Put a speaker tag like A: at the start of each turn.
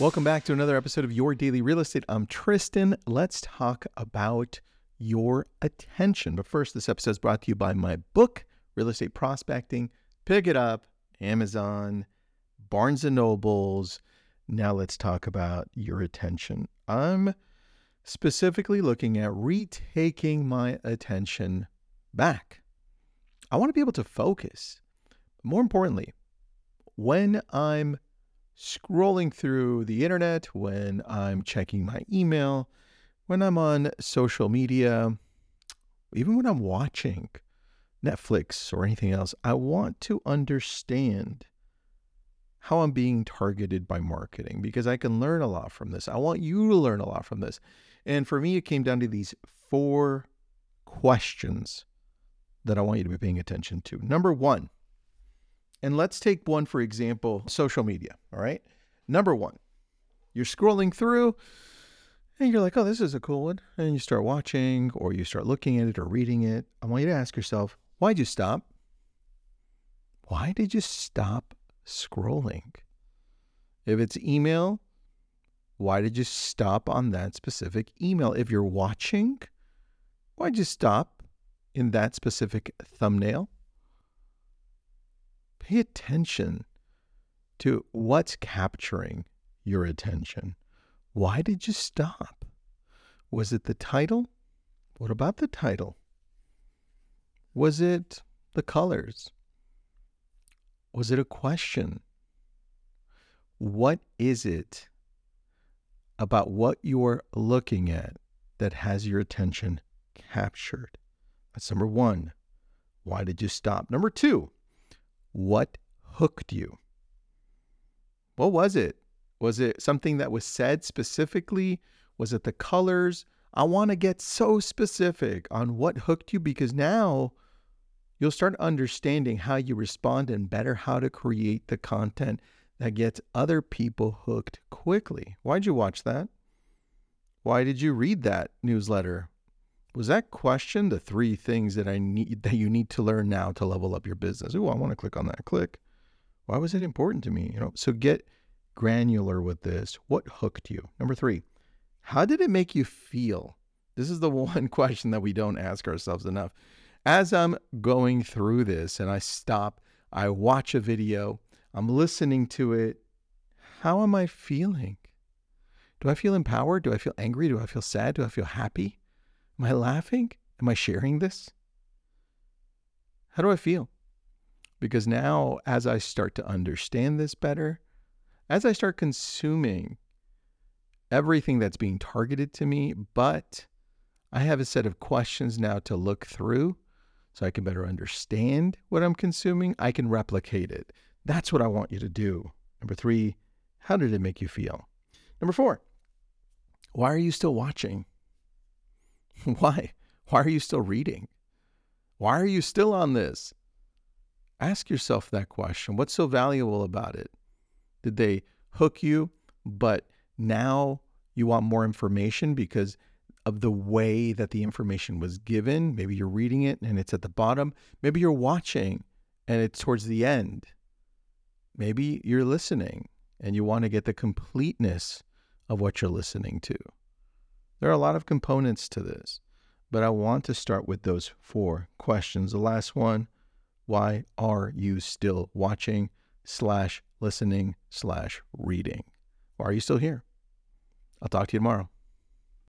A: Welcome back to another episode of Your Daily Real Estate. I'm Tristan. Let's talk about your attention. But first, this episode is brought to you by my book, Real Estate Prospecting. Pick it up, Amazon, Barnes and Nobles. Now let's talk about your attention. I'm specifically looking at retaking my attention back. I want to be able to focus. More importantly, when I'm scrolling through the internet, when I'm checking my email, when I'm on social media, even when I'm watching Netflix or anything else, I want to understand how I'm being targeted by marketing because I can learn a lot from this. I want you to learn a lot from this. And for me, it came down to these four questions that I want you to be paying attention to. Number one, and let's take one for example social media. All right. Number one, you're scrolling through and you're like, oh, this is a cool one. And you start watching or you start looking at it or reading it. I want you to ask yourself, why'd you stop? Why did you stop scrolling? If it's email, why did you stop on that specific email? If you're watching, why'd you stop in that specific thumbnail? Pay attention to what's capturing your attention. Why did you stop? Was it the title? What about the title? Was it the colors? Was it a question? What is it about what you're looking at that has your attention captured? That's number one. Why did you stop? Number two, what hooked you? What was it? Was it something that was said specifically? Was it the colors? I want to get so specific on what hooked you because now you'll start understanding how you respond and better how to create the content that gets other people hooked quickly. Why'd you watch that? Why did you read that newsletter? Was that question the three things that I need that you need to learn now to level up your business? Oh, I want to click on that. Click. Why was it important to me? You know, so get granular with this. What hooked you? Number three, how did it make you feel? This is the one question that we don't ask ourselves enough. As I'm going through this and I stop, I watch a video, I'm listening to it. How am I feeling? Do I feel empowered? Do I feel angry? Do I feel sad? Do I feel happy? Am I laughing? Am I sharing this? How do I feel? Because now, as I start to understand this better, as I start consuming everything that's being targeted to me, but I have a set of questions now to look through so I can better understand what I'm consuming, I can replicate it. That's what I want you to do. Number three, how did it make you feel? Number four, why are you still watching? Why? Why are you still reading? Why are you still on this? Ask yourself that question. What's so valuable about it? Did they hook you, but now you want more information because of the way that the information was given? Maybe you're reading it and it's at the bottom. Maybe you're watching and it's towards the end. Maybe you're listening and you want to get the completeness of what you're listening to. There are a lot of components to this, but I want to start with those four questions. The last one why are you still watching slash listening slash reading? Why are you still here? I'll talk to you tomorrow.